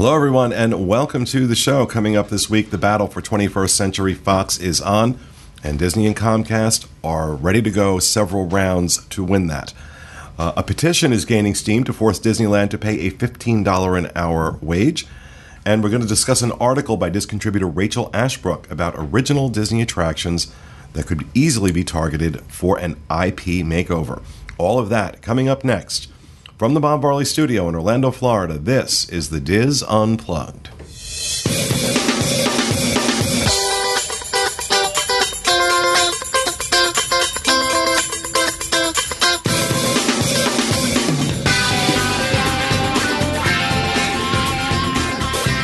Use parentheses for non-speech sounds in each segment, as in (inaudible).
Hello, everyone, and welcome to the show. Coming up this week, the battle for 21st Century Fox is on, and Disney and Comcast are ready to go several rounds to win that. Uh, a petition is gaining steam to force Disneyland to pay a $15 an hour wage. And we're going to discuss an article by disc contributor Rachel Ashbrook about original Disney attractions that could easily be targeted for an IP makeover. All of that coming up next. From the Bob Varley Studio in Orlando, Florida, this is the DIS Unplugged.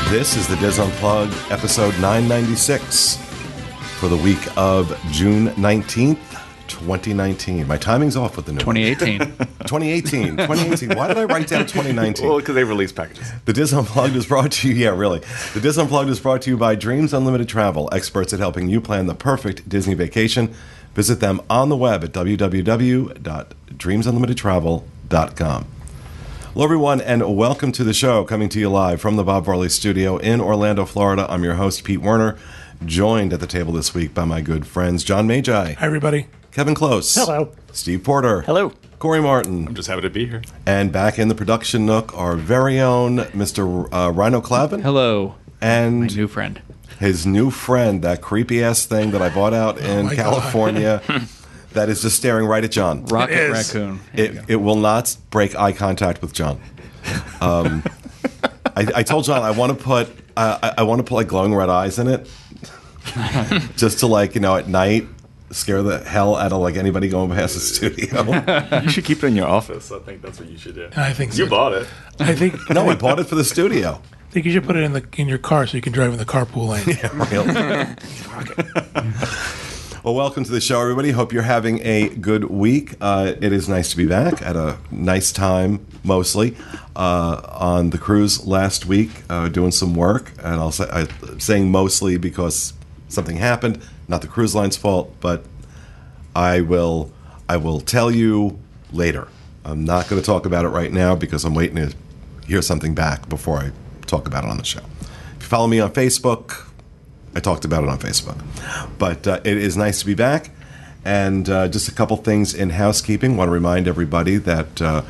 This is the DIS Unplugged, episode 996 for the week of June 19th, 2019. My timing's off with the new 2018. (laughs) 2018. 2018. Why did I write down 2019? Well, because they release packages. The DIS Unplugged is brought to you, yeah, really. The DIS Unplugged is brought to you by Dreams Unlimited Travel, experts at helping you plan the perfect Disney vacation. Visit them on the web at www.dreamsunlimitedtravel.com. Hello, everyone, and welcome to the show, coming to you live from the Bob Varley Studio in Orlando, Florida. I'm your host, Pete Werner, joined at the table this week by my good friends John Magi, Hi, everybody. Kevin Close, Hello. Steve Porter, Hello. Corey Martin, I'm just happy to be here. and back in the production nook, our very own Mr. Uh, Rhino Clavin. Hello. My And new friend. his new friend, that creepy ass thing that I bought out in my God. California, (laughs) that is just staring right at John. Rocket is. Raccoon. It, it will not break eye contact with John. Um, I, I told John I want to put uh, I, I want to put like glowing red eyes in it, (laughs) just to like you know at night scare the hell out of like anybody going past the studio. (laughs) You should keep it in your office. I think that's what you should do. I think so. you bought it. I think (laughs) no, I bought it for the studio. I think you should put it in the in your car so you can drive in the carpool lane. (laughs) Really. well, welcome to the show, everybody. Hope you're having a good week. Uh, it is nice to be back at a nice time, mostly uh, on the cruise last week, uh, doing some work. And I'll say, I'm saying mostly because something happened, not the cruise line's fault, but I will I will tell you later. I'm not going to talk about it right now because I'm waiting to hear something back before I talk about it on the show. If you follow me on Facebook, I talked about it on Facebook. But uh, it is nice to be back. And uh, just a couple things in housekeeping. want to remind everybody that uh,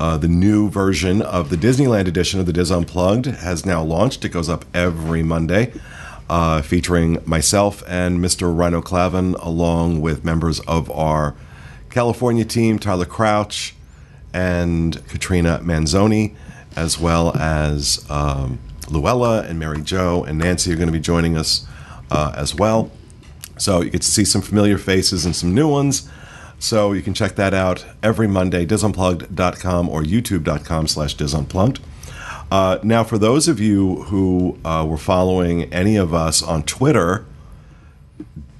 uh, the new version of the Disneyland edition of the DIS Unplugged has now launched. It goes up every Monday, uh, featuring myself and Mr. Rhino Clavin, along with members of our California team, Tyler Crouch and Katrina Manzoni, as well as um, Luella and Mary Jo and Nancy are going to be joining us uh, as well. So you get to see some familiar faces and some new ones. So you can check that out every Monday, disunplugged.com or youtube.com slash disunplugged. Uh, now, for those of you who uh, were following any of us on Twitter,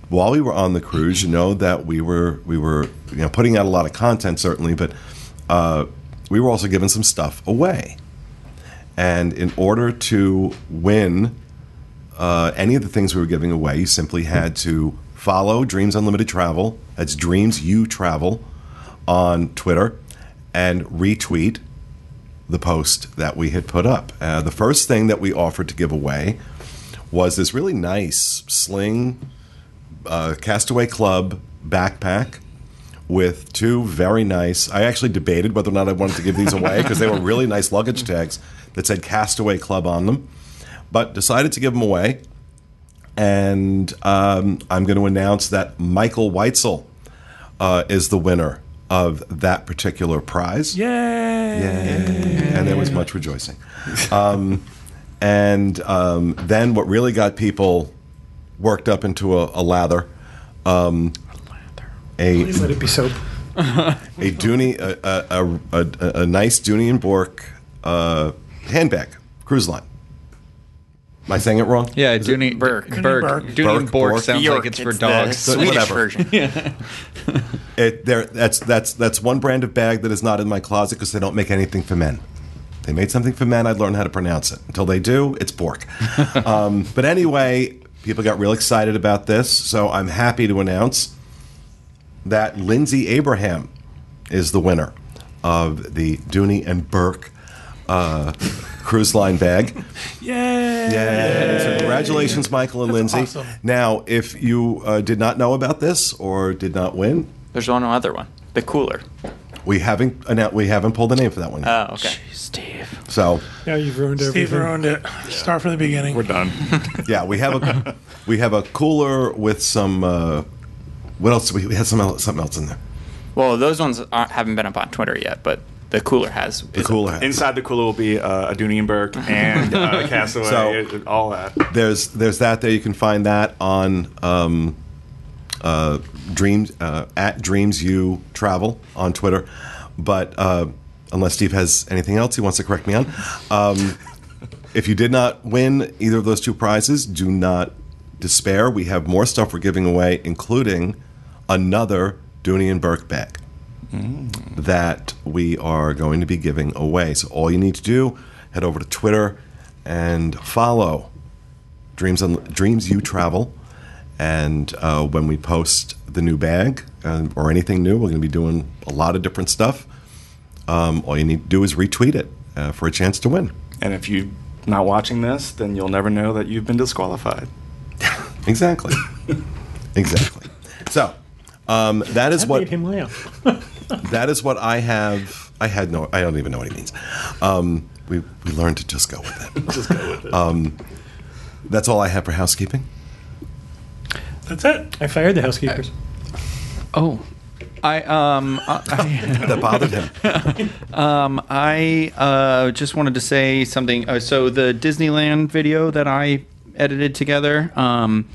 while we were on the cruise, you know that we were we were you know putting out a lot of content certainly, but uh, we were also giving some stuff away. And in order to win uh, any of the things we were giving away, you simply had to follow Dreams Unlimited Travel. That's Dreams You Travel on Twitter and retweet the post that we had put up. Uh, the first thing that we offered to give away was this really nice sling uh, Castaway Club backpack with two very nice. I actually debated whether or not I wanted to give these away (laughs) because they were really nice luggage tags that said Castaway Club on them, but decided to give them away. And um, I'm going to announce that Michael Weitzel uh, is the winner of that particular prize. Yay! Yay. And there was much rejoicing. Um, and um, then what really got people worked up into a, a lather, um, a, Please let it be soap. (laughs) a Dooney, a, a, a, a, a nice Dooney and Bork uh, handbag, cruise line. Am I saying it wrong? Yeah, Dooney Bourke. Bourke. Bourke. Dooney Bourke, Bork Bork. sounds York, like it's for the dogs. Swedish Whatever. version. (laughs) It, there, that's that's that's one brand of bag that is not in my closet because they don't make anything for men. They made something for men. I'd learn how to pronounce it. Until they do, it's Bork. (laughs) um, but anyway, people got real excited about this, so I'm happy to announce that Lindsay Abraham is the winner of the Dooney and Bourke uh, cruise line bag. (laughs) Yay! Yay. So congratulations, Michael and Lindsay. awesome. Now, if you uh, did not know about this or did not win, There's one other one. The cooler. we haven't annou- we haven't pulled the name for that one. yet. Oh, okay. Steve. so Now you've ruined Steve everything. Steve ruined it. Start from the beginning. We're done. (laughs) yeah, we have a we have a cooler with some. Uh, what else? We, we had some something else in there. Well, those ones aren't, haven't been up on Twitter yet, but the cooler has. The cooler. has- Inside the cooler will be uh, a Dooney and Bourke and uh, a Castaway, So- it- all that. there's there's that there. You can find that on um, uh, Dreams uh, at Dreams You Travel on Twitter. But uh, unless Steve has anything else he wants to correct me on, um, if you did not win either of those two prizes, do not despair. We have more stuff we're giving away, including another Dooney and Bourke bag that we are going to be giving away. So all you need to do, head over to Twitter and follow Dreams on Dreams You Travel. And uh, when we post the new bag uh, or anything new, we're going to be doing a lot of different stuff. Um, all you need to do is retweet it uh, for a chance to win. And if you're not watching this, then you'll never know that you've been disqualified. (laughs) Exactly. exactly. So um, that is That what made him laugh. (laughs) that is what I have. I had no. I don't even know what he means. Um, we we learned to just go with it. (laughs) Just go with it. Um, That's all I have for housekeeping. That's it. I fired the housekeepers. Oh, I um I, (laughs) That bothered him. (laughs) um I uh just wanted to say something. Uh, so the Disneyland video that I edited together um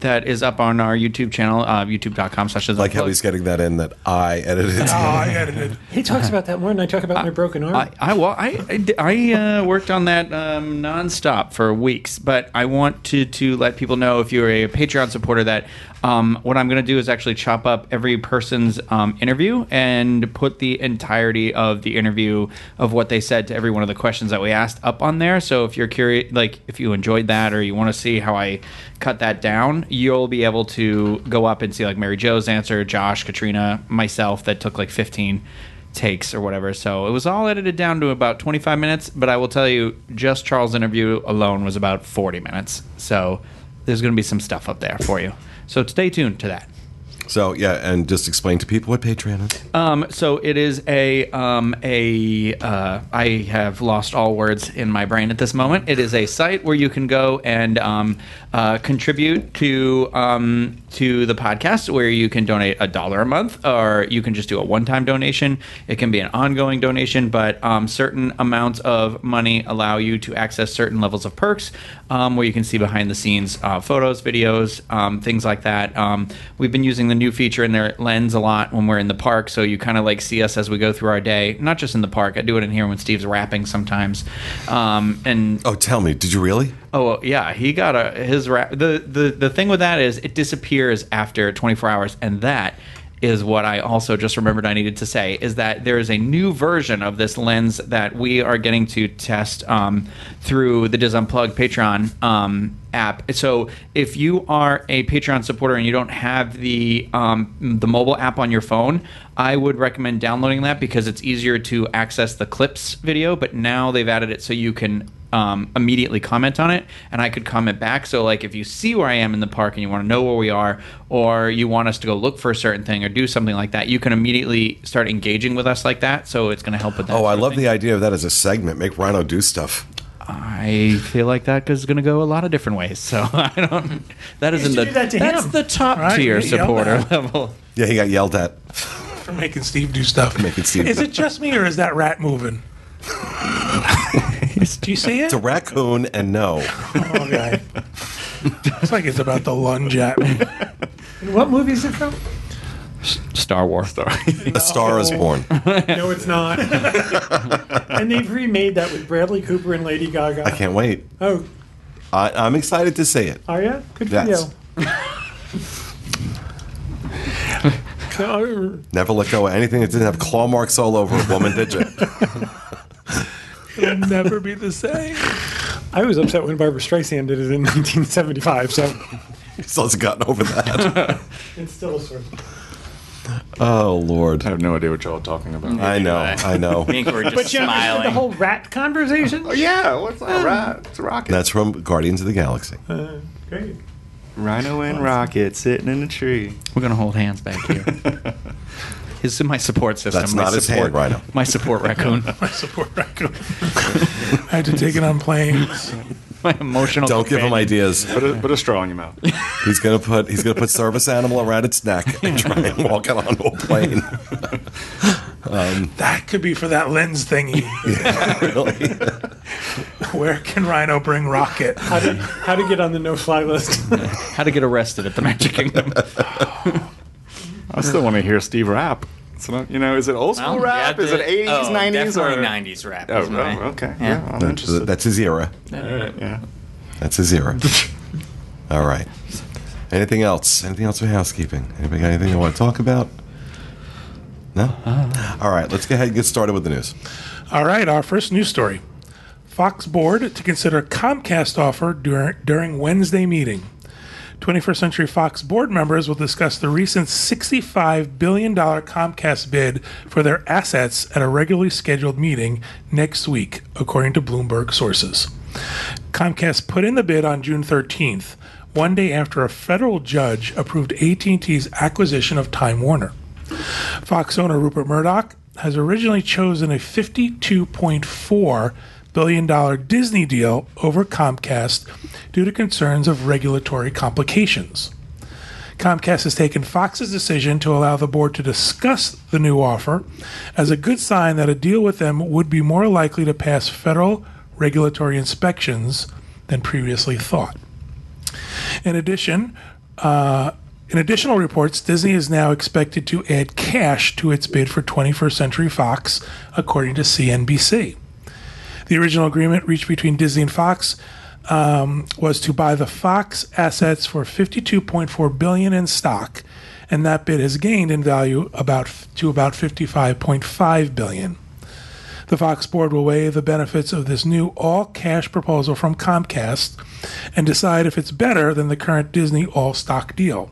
that is up on our YouTube channel, uh, youtube.com slash Like how he's getting that in that I edited. (laughs) Oh, I edited. He talks about that more than I talk about my broken arm. I I, well, I, I d- I, uh, worked on that um, nonstop for weeks, but I want to to let people know if you're a Patreon supporter that um, what I'm going to do is actually chop up every person's um, interview and put the entirety of the interview of what they said to every one of the questions that we asked up on there. So if you're curious, like if you enjoyed that or you want to see how I cut that down, you'll be able to go up and see like Mary Jo's answer, Josh, Katrina, myself. That took like 15 takes or whatever. So it was all edited down to about 25 minutes, but I will tell you, just Charles' interview alone was about 40 minutes. So there's going to be some stuff up there for you. So stay tuned to that. So yeah, and just explain to people what Patreon is. Um, so it is a um, a uh, I have lost all words in my brain at this moment. It is a site where you can go and um, uh, contribute to um, to the podcast, where you can donate a dollar a month, or you can just do a one time donation. It can be an ongoing donation, but um, certain amounts of money allow you to access certain levels of perks, um, where you can see behind the scenes uh, photos, videos, um, things like that. Um, we've been using the new feature in their lens a lot when we're in the park, so you kind of like see us as we go through our day. Not just in the park. I do it in here when Steve's rapping sometimes. Um, and Oh, tell me, did you really? Oh yeah, he got a his rap. The the the thing with that is it disappears after 24 hours, and that is what I also just remembered I needed to say is that there is a new version of this lens that we are getting to test um, through the DIS Unplugged Patreon um, app. So if you are a Patreon supporter and you don't have the um, the mobile app on your phone, I would recommend downloading that because it's easier to access the clips video. But now they've added it so you can um, immediately comment on it, and I could comment back. So, like, if you see where I am in the park and you want to know where we are, or you want us to go look for a certain thing or do something like that, you can immediately start engaging with us like that. So, it's going to help with that. Oh, I love thing. the idea of that as a segment. Make Rhino do stuff. I feel like that is going to go a lot of different ways. So, (laughs) I don't. That is in should the that that's him. the top Right, tier supporter level. Yeah, he got yelled at. for making Steve do stuff. Making Steve- Is it just me or is that rat moving? (laughs) do you see it? It's a raccoon, and no. (laughs) Oh, okay. it's like it's about to lunge at me. what movie is it from? Star Wars. Though. A star is born. No, it's not. (laughs) and they've remade that with Bradley Cooper and Lady Gaga. I can't wait. Oh, I, I'm excited to see it. are you? Good for Yes. you. No, (laughs) Never let go of anything that didn't have claw marks all over a woman, did you? It'll never be the same. I was upset when Barbra Streisand did it in 1975, so He still hasn't gotten over that. (laughs) it's still a sort of. Oh Lord. I have no idea what y'all are talking about. I know. I know. (laughs) I think we're just But you understood smiling. the whole rat conversation? Oh, yeah, what's that? Right. It's a rocket. That's from Guardians of the Galaxy. Uh, great. Rhino and Rocket sitting in a tree. We're gonna hold hands back here. (laughs) His is my support system. That's my not his support, hand, Rhino. My support raccoon. (laughs) I support raccoon. I had to take it on planes. my emotional. Don't give him ideas. Put a, put a straw in your mouth. He's gonna put he's gonna put service animal around its neck and try and (laughs) walk it onto a plane. Um, that could be for that lens thingy. (laughs) really? Where can Rhino bring Rocket? How to, how to get on the no-fly list. How to get arrested at the Magic Kingdom? I still want to hear Steve rap. So, you know, is it old school Well, rap? yeah, is it the- 80s, oh, 90s? Definitely or? 90s rap. Oh, is my- oh, okay. Yeah. Yeah, I'm That's, interested. that's his era. All right, yeah. That's his (laughs) era. All right. Anything else? Anything else for housekeeping? Anybody got anything you want to talk about? No? Uh-huh. All right, let's go ahead and get started with the news. All right, our first news story. Fox board to consider Comcast offer during, during Wednesday meeting. 21st Century Fox board members will discuss the recent $65 billion Comcast bid for their assets at a regularly scheduled meeting next week, according to Bloomberg sources. Comcast put in the bid on June 13th, one day after a federal judge approved AT&T's acquisition of Time Warner. Fox owner Rupert Murdoch has originally chosen a $52.4 billion Disney deal over Comcast due to concerns of regulatory complications. Comcast has taken Fox's decision to allow the board to discuss the new offer as a good sign that a deal with them would be more likely to pass federal regulatory inspections than previously thought. In addition, uh, in additional reports, Disney is now expected to add cash to its bid for 21st Century Fox, according to CNBC. The original agreement reached between Disney and Fox um, was to buy the Fox assets for 52.4 billion in stock, and that bid has gained in value about to about 55.5 billion. The Fox board will weigh the benefits of this new all cash proposal from Comcast and decide if it's better than the current Disney all stock deal.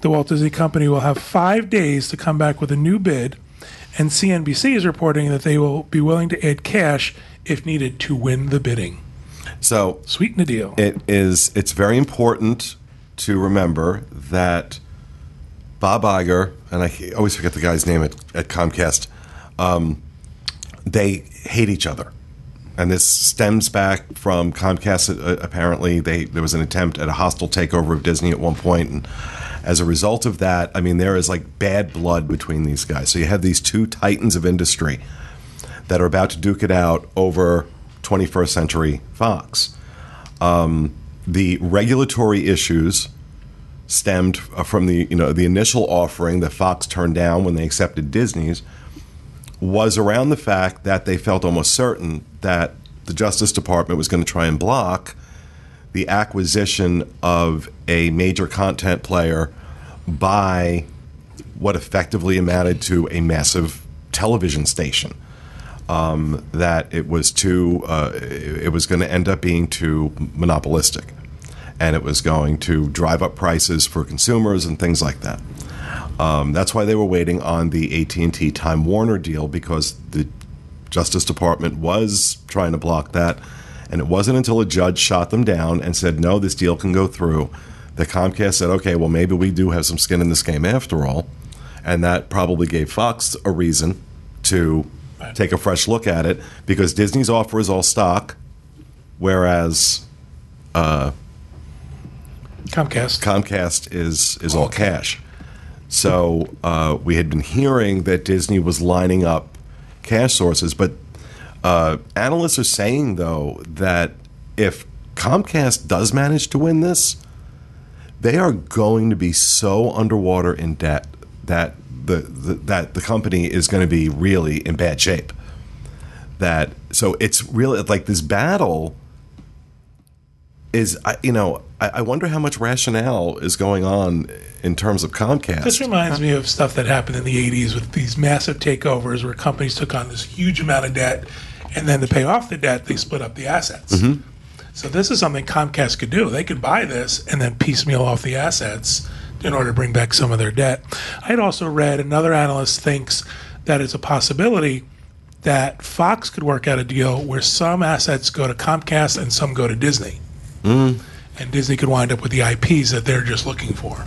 The Walt Disney Company will have five days to come back with a new bid, and CNBC is reporting that they will be willing to add cash if needed to win the bidding. So Sweeten the deal. it is it's very important to remember that Bob Iger and I always forget the guy's name at, at Comcast. Um, they hate each other, and this stems back from Comcast. Uh, apparently, they there was an attempt at a hostile takeover of Disney at one point, and as a result of that, I mean there is like bad blood between these guys. So you have these two titans of industry that are about to duke it out over 21st Century Fox. Um, the regulatory issues stemmed from the you know the initial offering that Fox turned down when they accepted Disney's was around the fact that they felt almost certain that the Justice Department was going to try and block the acquisition of a major content player by what effectively amounted to a massive television station. Um, that it was too, uh, it was going to end up being too monopolistic, and it was going to drive up prices for consumers and things like that. Um, that's why they were waiting on the AT and T Time Warner deal because the Justice Department was trying to block that, and it wasn't until a judge shot them down and said no, this deal can go through. That Comcast said, okay, well maybe we do have some skin in this game after all, and that probably gave Fox a reason to take a fresh look at it because Disney's offer is all stock, whereas Comcast. Comcast is is all cash. So uh, we had been hearing that Disney was lining up cash sources, but uh, analysts are saying though that if Comcast does manage to win this, they are going to be so underwater in debt that the, the that the company is going to be really in bad shape. That so it's really like this battle is I- you know I, I wonder how much rationale is going on in terms of Comcast. This reminds me of stuff that happened in the 80s with these massive takeovers where companies took on this huge amount of debt, and then to pay off the debt, they split up the assets. Mm-hmm. So this is something Comcast could do. They could buy this and then piecemeal off the assets in order to bring back some of their debt. I had also read another analyst thinks that it's a possibility that Fox could work out a deal where some assets go to Comcast and some go to Disney. And Disney could wind up with the IPs that they're just looking for.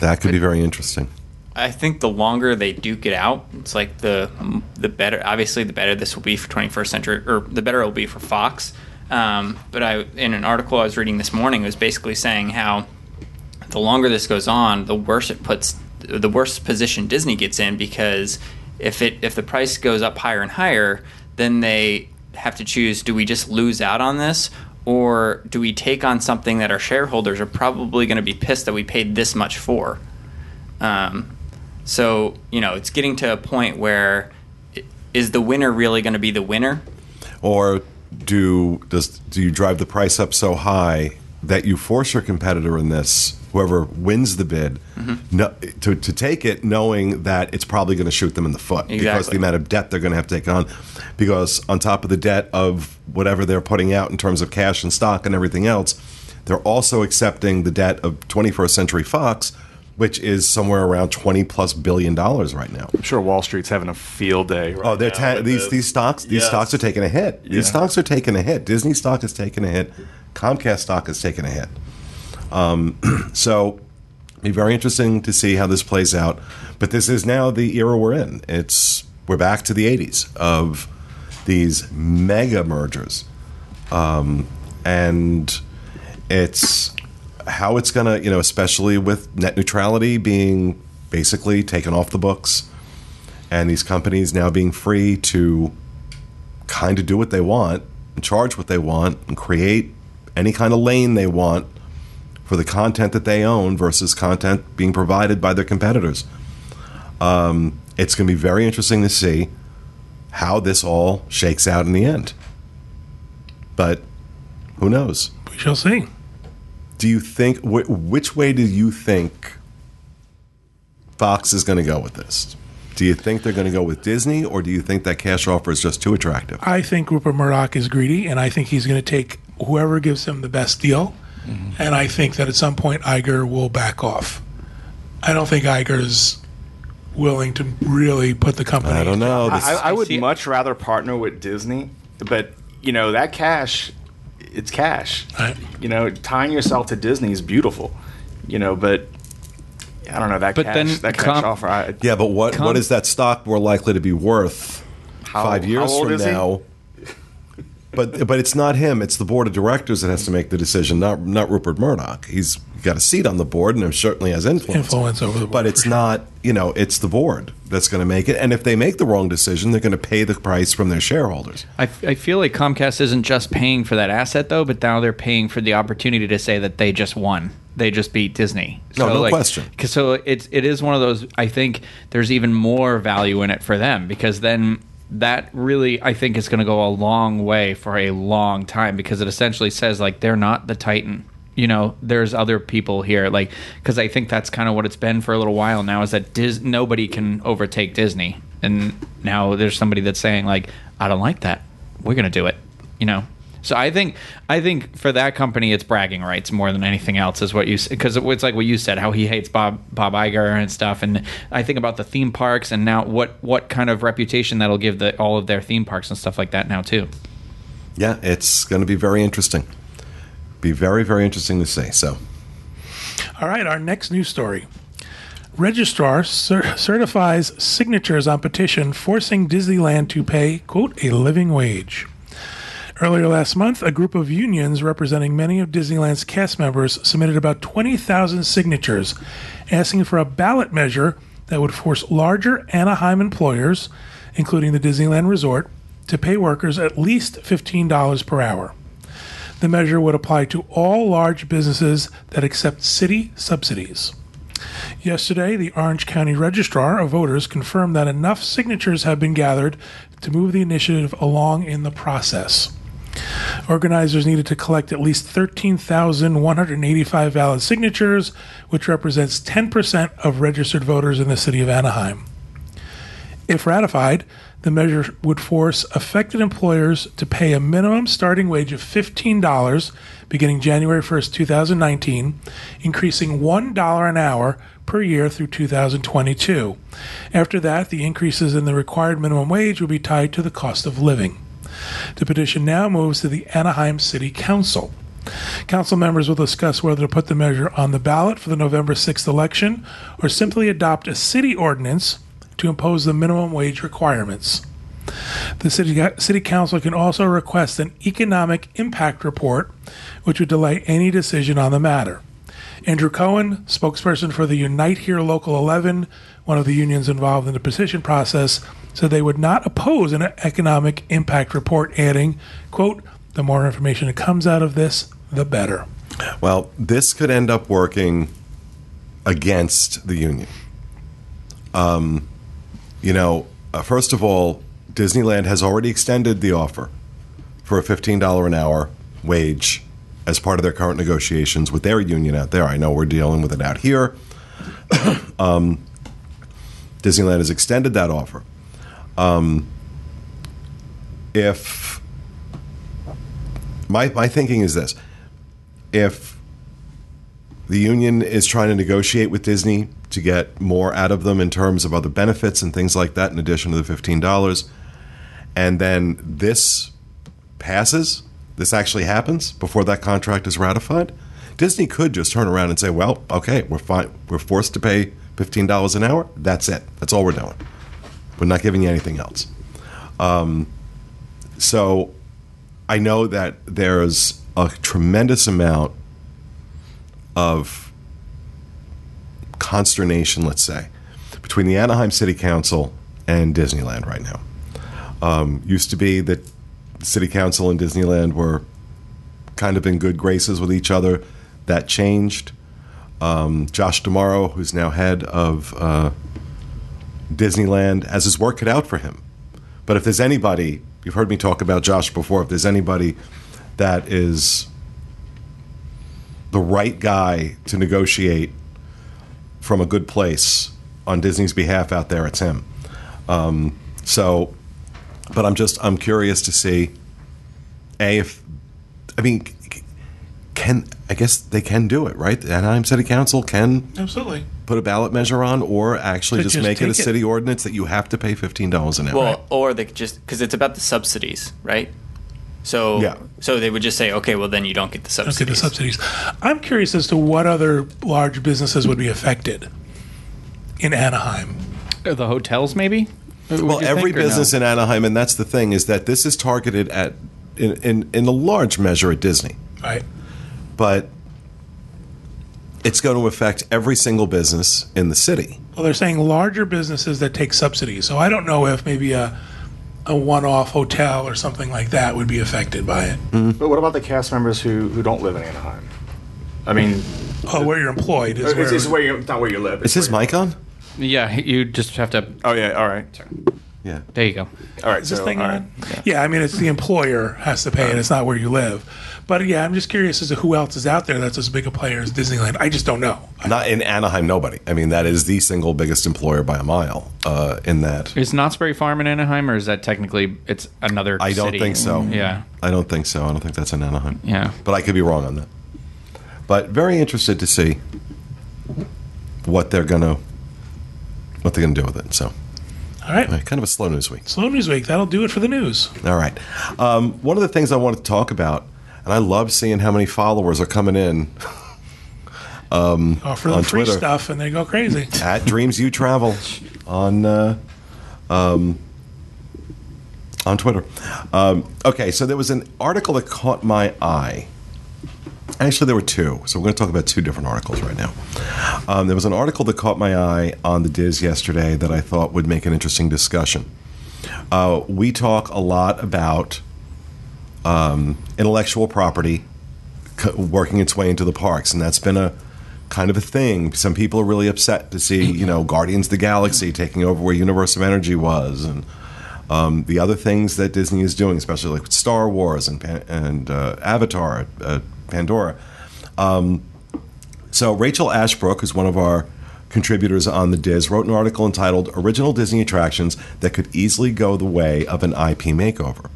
That could be very interesting. I think the longer they duke it out, it's like the the better. Obviously, the better this will be for 21st century, or the better it will be for Fox. Um, but I, in an article I was reading this morning, it was basically saying how the longer this goes on, the worse it puts, the worse position Disney gets in because if it if the price goes up higher and higher, then they have to choose: do we just lose out on this, or do we take on something that our shareholders are probably going to be pissed that we paid this much for? Um, so you know, it's getting to a point where i- the winner really going to be the winner? Or do does do you drive the price up so high that you force your competitor in this, whoever wins the bid, mm-hmm. no, to, to take it, knowing that it's probably going to shoot them in the foot because Exactly. the amount of debt they're going to have to take on, because on top of the debt of whatever they're putting out in terms of cash and stock and everything else, they're also accepting the debt of 21st Century Fox, which is somewhere around 20 plus billion dollars right now. I'm sure Wall Street's having a field day. Right Oh, they're ta- with these this. these stocks these Yes. stocks are taking a hit. Yeah. These stocks are taking a hit. Disney stock is taking a hit. Comcast stock is taking a hit. Um, (clears throat) so, be very interesting to see how this plays out. But this is now the era we're in. It's we're back to the '80s of these mega mergers, um, and it's how it's gonna you know especially with net neutrality being basically taken off the books and these companies now being free to kind of do what they want and charge what they want and create any kind of lane they want for the content that they own versus content being provided by their competitors. Um, it's going to be very interesting to see how this all shakes out in the end. But who knows? We shall see. Do you think wh- which way do you think Fox is going to go with this? Do you think they're going to go with Disney, or do you think that cash offer is just too attractive? I think Rupert Murdoch is greedy, and I think he's going to take whoever gives him the best deal. And I think that at some point Iger will back off. I don't think Iger's willing to really put the company. I don't know. This, I, I would see much rather partner with Disney, but you know that cash, it's cash. Right. You know, tying yourself to Disney is beautiful. You know, but I don't know that But cash. then that cash offer. I, yeah, but what Com- what is that stock more likely to be worth How- five how years old from is he? Now? But but it's not him. It's the board of directors that has to make the decision, not not Rupert Murdoch. He's got a seat on the board and certainly has influence. Influence over the board, But it's sure. not. You know, it's the board that's going to make it. And if they make the wrong decision, they're going to pay the price from their shareholders. I, I feel like Comcast isn't just paying for that asset though, but now they're paying for the opportunity to say that they just won. They just beat Disney. So, No, no question. 'cause So it's it is one of those. I think there's even more value in it for them because then that really I think is going to go a long way for a long time because it essentially says like they're not the Titan. You know, there's other people here, like because I think that's kind of what it's been for a little while now. Is that Dis- nobody can overtake Disney, and now there's somebody that's saying like, I don't like that. We're gonna do it. You know. So I think I think for that company, it's bragging rights more than anything else. Is what you because it's like what you said, how he hates Bob Bob Iger and stuff. And I think about the theme parks and now what what kind of reputation that'll give the all of their theme parks and stuff like that now too. Yeah, it's going to be very interesting. Be very very interesting to see. So. All right, our next news story. Registrar cer- certifies signatures on petition forcing Disneyland to pay, quote, a living wage. Earlier last month, a group of unions representing many of Disneyland's cast members submitted about 20,000 signatures asking for a ballot measure that would force larger Anaheim employers, including the Disneyland Resort, to pay workers at least $15 per hour. The measure would apply to all large businesses that accept city subsidies. Yesterday, the Orange County Registrar of Voters confirmed that enough signatures have been gathered to move the initiative along in the process. Organizers needed to collect at least 13,185 valid signatures, which represents 10% of registered voters in the city of Anaheim. If ratified, The measure would force affected employers to pay a minimum starting wage of $15 beginning January 1st, 2019, increasing $1 an hour per year through 2022. After that, the increases in the required minimum wage will be tied to the cost of living. The petition now moves to the Anaheim City Council. Council members will discuss whether to put the measure on the ballot for the November 6th election or simply adopt a city ordinance to impose the minimum wage requirements. The city, city council can also request an economic impact report, which would delay any decision on the matter. Andrew Cohen, spokesperson for the Unite Here Local 11, one of the unions involved in the petition process, said they would not oppose an economic impact report, adding, quote, the more information that comes out of this, the better. Well, this could end up working against the union. Um, you know, uh, first of all, Disneyland has already extended the offer for a $15 an hour wage as part of their current negotiations with their union out there. I know we're dealing with it out here. (coughs) um, Disneyland has extended that offer. Um, if my my thinking is this, if the union is trying to negotiate with Disney to get more out of them in terms of other benefits and things like that, in addition to the fifteen dollars, and then this passes, this actually happens before that contract is ratified, Disney could just turn around and say, "Well, okay, we're fine. We're forced to pay fifteen dollars an hour. That's it. That's all we're doing. We're not giving you anything else." Um, so, I know that there's a tremendous amount of consternation, let's say, between the Anaheim City Council and Disneyland right now. Um, used to be that the City Council and Disneyland were kind of in good graces with each other. That changed. Um, Josh D'Amaro, who's now head of uh, Disneyland, as his work cut out for him. But if there's anybody, you've heard me talk about Josh before, if there's anybody that is the right guy to negotiate from a good place on Disney's behalf out there, it's him. Um, so, but I'm just I'm curious to see a if I mean can I guess they can do it right? The Anaheim City Council can Absolutely. put a ballot measure on, or actually just, just make it a take it. city ordinance that you have to pay fifteen dollars an hour. Well, or they could just because it's about the subsidies, right? So Yeah. so they would just say, okay, well then you don't get the Okay, subsidies. the subsidies. I'm curious as to what other large businesses would be affected in Anaheim. The hotels, maybe. Would Well, every think, or no? business in Anaheim, and that's the thing, is that this is targeted at, in, in, in a large measure, at Disney. Right. But it's going to affect every single business in the city. Well, they're saying larger businesses that take subsidies. So I don't know if maybe a a one-off hotel or something like that would be affected by it. Mm-hmm. But what about the cast members who, who don't live in Anaheim? I mean, Oh, where you're employed is uh, it's, where. it's where you not where you live. Is his mic on? Yeah, you just have to. Oh yeah. All right. Yeah. There you go. All right. is this so, thing on? right. Yeah. I mean it's the employer has to pay and It's not where you live. But yeah, I'm just curious as to who else is out there that's as big a player as Disneyland. I just don't know. Not in Anaheim, nobody. I mean, that is the single biggest employer by a mile uh, in that. Is Knott's Berry Farm in Anaheim, or is that technically it's another? I don't city? think so. Yeah, I don't think so. I don't think that's in Anaheim. yeah. But I could be wrong on that. But very interested to see what they're gonna what they're gonna do with it. So, All right. kind of a slow news week. Slow news week. That'll do it for the news. All right. Um, one of the things I wanted to talk about, and I love seeing how many followers are coming in Offer them On free Twitter. stuff and they go crazy. at Dreams You Travel on uh, um, on Twitter. Um, okay, so there was an article that caught my eye. Actually, there were two. So we're going to talk about two different articles right now. Um, there was an article that caught my eye on the DIS yesterday that I thought would make an interesting discussion. Uh, we talk a lot about um, intellectual property c- working its way into the parks, and that's been a kind of a thing. Some people are really upset to see, you know, (laughs) Guardians of the Galaxy taking over where Universe of Energy was, and um, the other things that Disney is doing, especially like with Star Wars and and uh, Avatar, uh, Pandora. Um, so Rachel Ashbrook, who's one of our contributors on the DIS, wrote an article entitled "Original Disney Attractions That Could Easily Go the Way of an IP Makeover."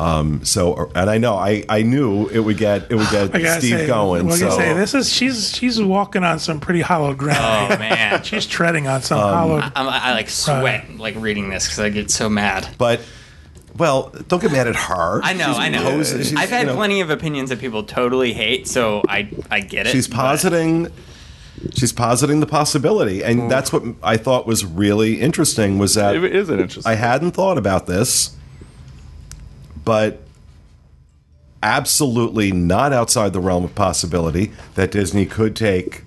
Um, so, and I know I, I knew it would get it would get I gotta Steve say, going. What so I say? This is she's she's walking on some pretty hollow ground. Oh (laughs) man, she's treading on some Um, hollow. I'm, I like sweat like reading this because I get so mad. but well, don't get mad at her. I know, She's I know. posing- she's, I've had you know, plenty of opinions that people totally hate, so I I get it. She's but- positing. She's positing the possibility, and that's what I thought was really interesting. Was that It is an interesting. I hadn't thought about this, but absolutely not outside the realm of possibility that Disney could take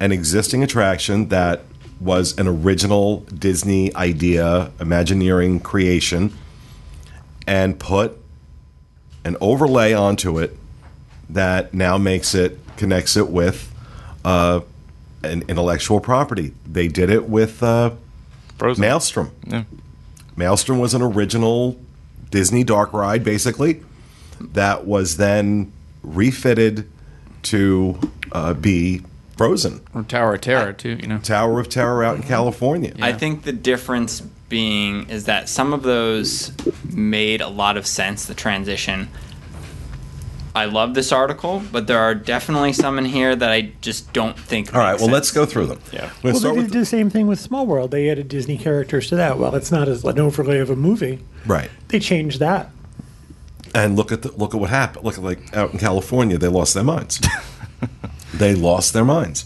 an existing attraction that was an original Disney idea, Imagineering creation, and put an overlay onto it that now makes it connects it with uh, an intellectual property. They did it with uh, Frozen. Maelstrom. Yeah. Maelstrom was an original Disney dark ride, basically, that was then refitted to uh, be Frozen. Or Tower of Terror too. You know. Tower of Terror out in California. I think the difference being is that some of those made a lot of sense, the transition. I love this article, but there are definitely some in here that I just don't think. All right, well, sense. let's go through them. Yeah. We'll Well, they did the same thing with Small World. They added Disney characters to that. Well, it's not as an overlay of a movie. right, They changed that. and look at the, look at what happened. Look at like out in California, they lost their minds. (laughs) they lost their minds.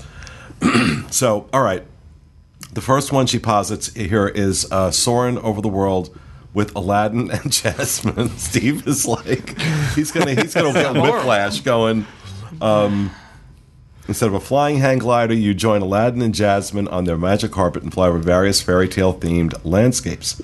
(clears throat) so, all right, the first one she posits here is uh, Soarin' over the world with Aladdin and (laughs) Jasmine. Steve is like he's gonna he's gonna get whiplash going. Um, instead of a flying hang glider, you join Aladdin and Jasmine on their magic carpet and fly over various fairy tale themed landscapes.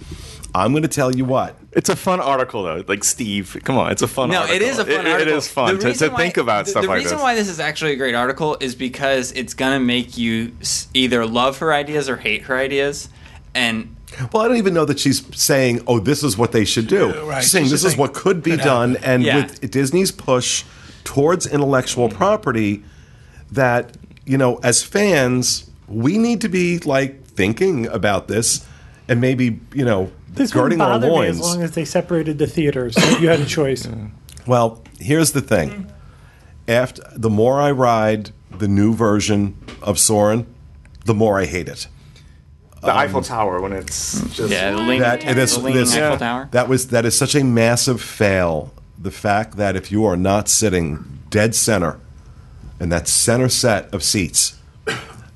I'm going to tell you what. It's a fun article though. Like Steve, come on, it's a fun. No, article. it is a fun It- article. It is fun to, to why- think about the, stuff the like reason why this is actually a great article is because it's gonna make you either love her ideas or hate her ideas, and Well, I don't even know that she's saying, "Oh, this is what they should do." Yeah, right. She's saying She's this just is what could be could done, happen. and Yeah. with Disney's push towards intellectual mm-hmm. property, that you know, as fans, we need to be like thinking about this, and maybe you know, This guarding our bother me loins. as long as they separated the theaters. So you had a choice. (laughs) Mm. Well, here's the thing. After the more I ride the new version of Soarin', the more I hate it. The Eiffel Tower when it's just yeah, the leaning, that it is the leaning this, Eiffel Tower. that was that is such a massive fail. The fact that if you are not sitting dead center in that center set of seats,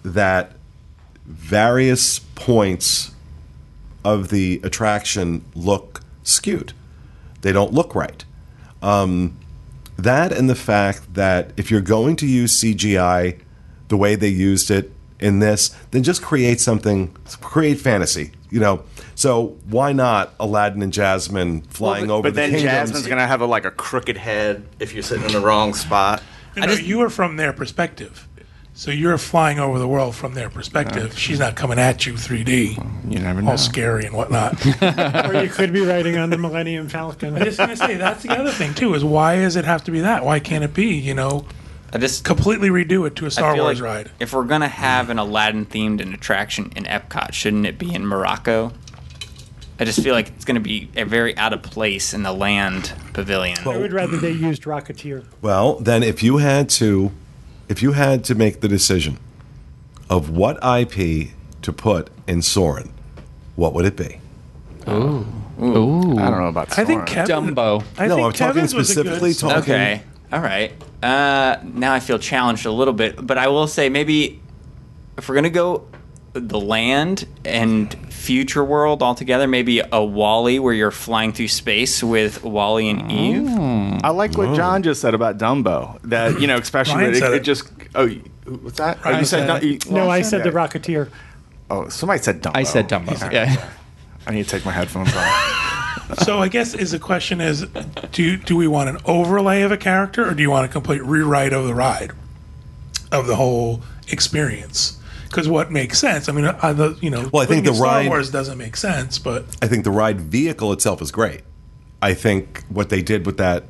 that various points of the attraction look skewed. They don't look right. Um, that and the fact that if you're going to use CGI the way they used it in this, then just create something, create fantasy. You know, so why not Aladdin and Jasmine flying over the world? But the then kingdoms? Jasmine's gonna have a, like a crooked head if you're sitting in the wrong spot. You, know, you are from their perspective. So you're flying over the world from their perspective. Uh, She's not coming at you 3D, You never know. all scary and whatnot. (laughs) or you could be riding on the Millennium Falcon. I'm just gonna say that's the other thing too. Is why does it have to be that? Why can't it be? You know, I just completely redo it to a Star feel Wars like ride. If we're gonna have an Aladdin themed an attraction in Epcot, shouldn't it be in Morocco? I just feel like it's gonna be a very out of place in the land pavilion. I would rather they used Rocketeer. Well, then if you had to, if you had to make the decision of what IP to put in Soarin', what would it be? Ooh. Ooh. I don't know about. I think Kevin. Dumbo. I No, think I'm talking Kevin's was a good specifically talking- Okay. All right. Uh, now I feel challenged a little bit, but I will say maybe if we're gonna go the land and future world altogether, maybe a WALL-E where you're flying through space with WALL-E and Eve. I like what John just said about Dumbo. That you know, especially Ryan it, it it. just. Oh, what's that? oh, you said, said Dum- it. you- No, I said the. Rocketeer. Oh, somebody said Dumbo. I said Dumbo. Yeah. (laughs) I need to take my headphones off. (laughs) So I guess is the question is, do do we want an overlay of a character or do you want a complete rewrite of the ride, of the whole experience? Because what makes sense? I mean, uh, the you know, Well, I think the Star ride- Wars doesn't make sense, but I think the ride vehicle itself is great. I think what they did with that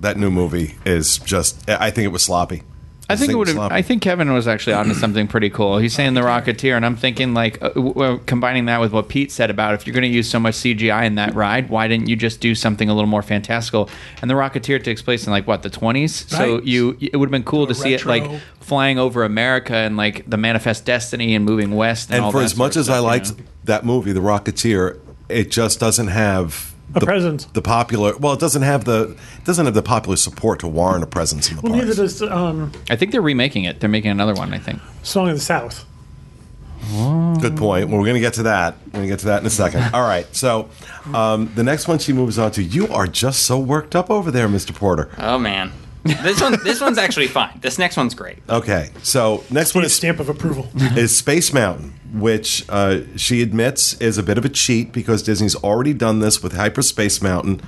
that new movie is just. I think it was sloppy. I think it would have. I think Kevin was actually onto something pretty cool. He's saying the Rocketeer, and I'm thinking like uh, w- w- combining that with what Pete said about if you're going to use so much CGI in that ride, why didn't you just do something a little more fantastical? And the Rocketeer takes place in like what the 20s, so Right. you it would have been cool to see it like retro. flying over America and like the Manifest Destiny and moving west. And, and all for that as sort much of as I stuff, you liked know? that movie, The Rocketeer, it just doesn't have A the, presence. The popular, well, it doesn't have the it doesn't have the popular support to warrant a presence in the Well, parks. neither does um, I think they're remaking it. They're making another one. I think. Song of the South. Good point. Well, we're going to get to that. We're going to get to that in a second. (laughs) All right. So, um, the next one she moves on to. You are just so worked up over there, Mr. Porter. Oh man, this one this one's actually fine. This next one's great. Okay. So, next one Steve's is stamp of approval. (laughs) is Space Mountain, which uh, she admits is a bit of a cheat because Disney's already done this with Hyperspace Mountain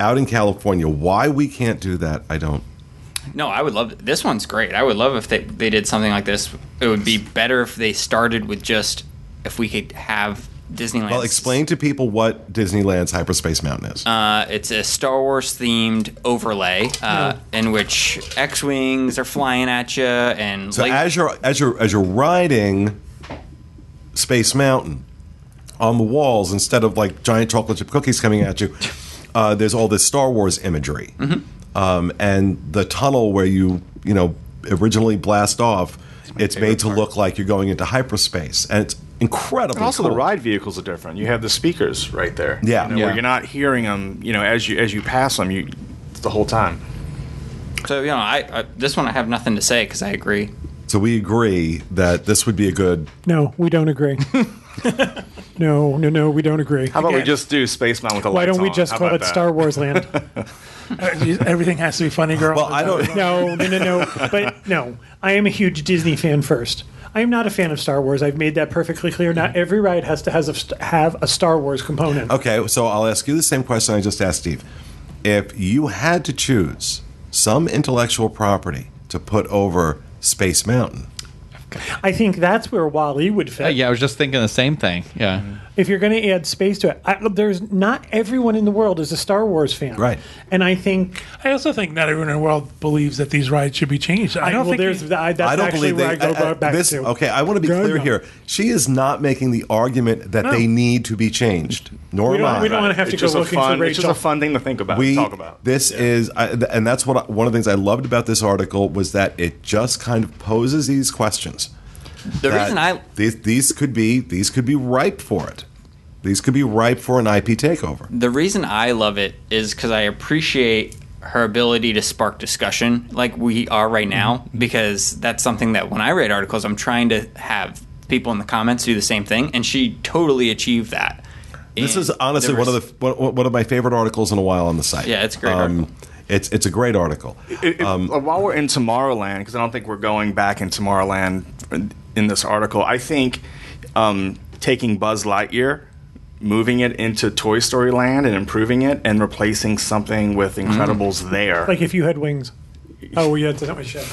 out in California. Why we can't do that, I don't. No, I would love this one's great. I would love if they they did something like this. It would be better if they started with just if we could have Disneyland. Well, explain to people what Disneyland's Hyperspace Mountain is. Uh, it's a Star Wars themed overlay uh, in which X wings are flying at you and So light- as you're as you're as you're riding Space Mountain on the walls, instead of like giant chocolate chip cookies coming at you, uh, there's all this Star Wars imagery, um, and the tunnel where you you know originally blast off, it's made to look like you're going into hyperspace, and it's incredibly. And also, cool. the ride vehicles are different. You have the speakers right there. Yeah. you know, Yeah. where you're not hearing them. You know, as you as you pass them, you the whole time. so you know I, I this one I have nothing to say because I agree. So we agree that this would be a good. No, we don't agree. (laughs) no, no, no, we don't agree. How about we just do Space Mountain with the Why don't we on? just How call it that? Star Wars Land? (laughs) Uh, Everything has to be funny, girl. Well, I don't. No, no, no, no. But no, I am a huge Disney fan first. I am not a fan of Star Wars. I've made that perfectly clear. Not every ride has to has a, have a Star Wars component. Okay, so I'll ask you the same question I just asked Steve. If you had to choose some intellectual property to put over Space Mountain, I think that's where WALL-E would fit. Uh, yeah, I was just thinking the same thing. Yeah. If you're going to add space to it, I, there's not everyone in the world is a Star Wars fan, Right. And I think I also think not everyone in the world believes that these rides should be changed. I I don't well, think there's we- I, that's I don't actually believe where they. I go I- I- back this, to. Okay, I want to be Go, clear go. here. She is not making the argument that they need to be changed. Nor We am don't- I. we don't wanna have to go just a looking for fun, It's just a fun thing to think about, we talk about. this is I, and that's what I, one of the things I loved about this article was that it just kind of poses these questions. The reason I these these could be these could be ripe for it. These could be ripe for an IP takeover. the reason I love it is because I appreciate her ability to spark discussion like we are right now Mm-hmm. because that's something that when I read articles I'm trying to have people in the comments do the same thing and she totally achieved that. This And is honestly there one of the one, one of my favorite articles in a while on the site. Yeah, it's a great article. It's it's a great article. It- it- Um, while we're in Tomorrowland, because I don't think we're going back in Tomorrowland in- in this article, I think um, taking Buzz Lightyear, moving it into Toy Story Land and improving it, and replacing something with Mm. Incredibles there. like if you had wings. (laughs) Oh, well, yeah, that's not my shit.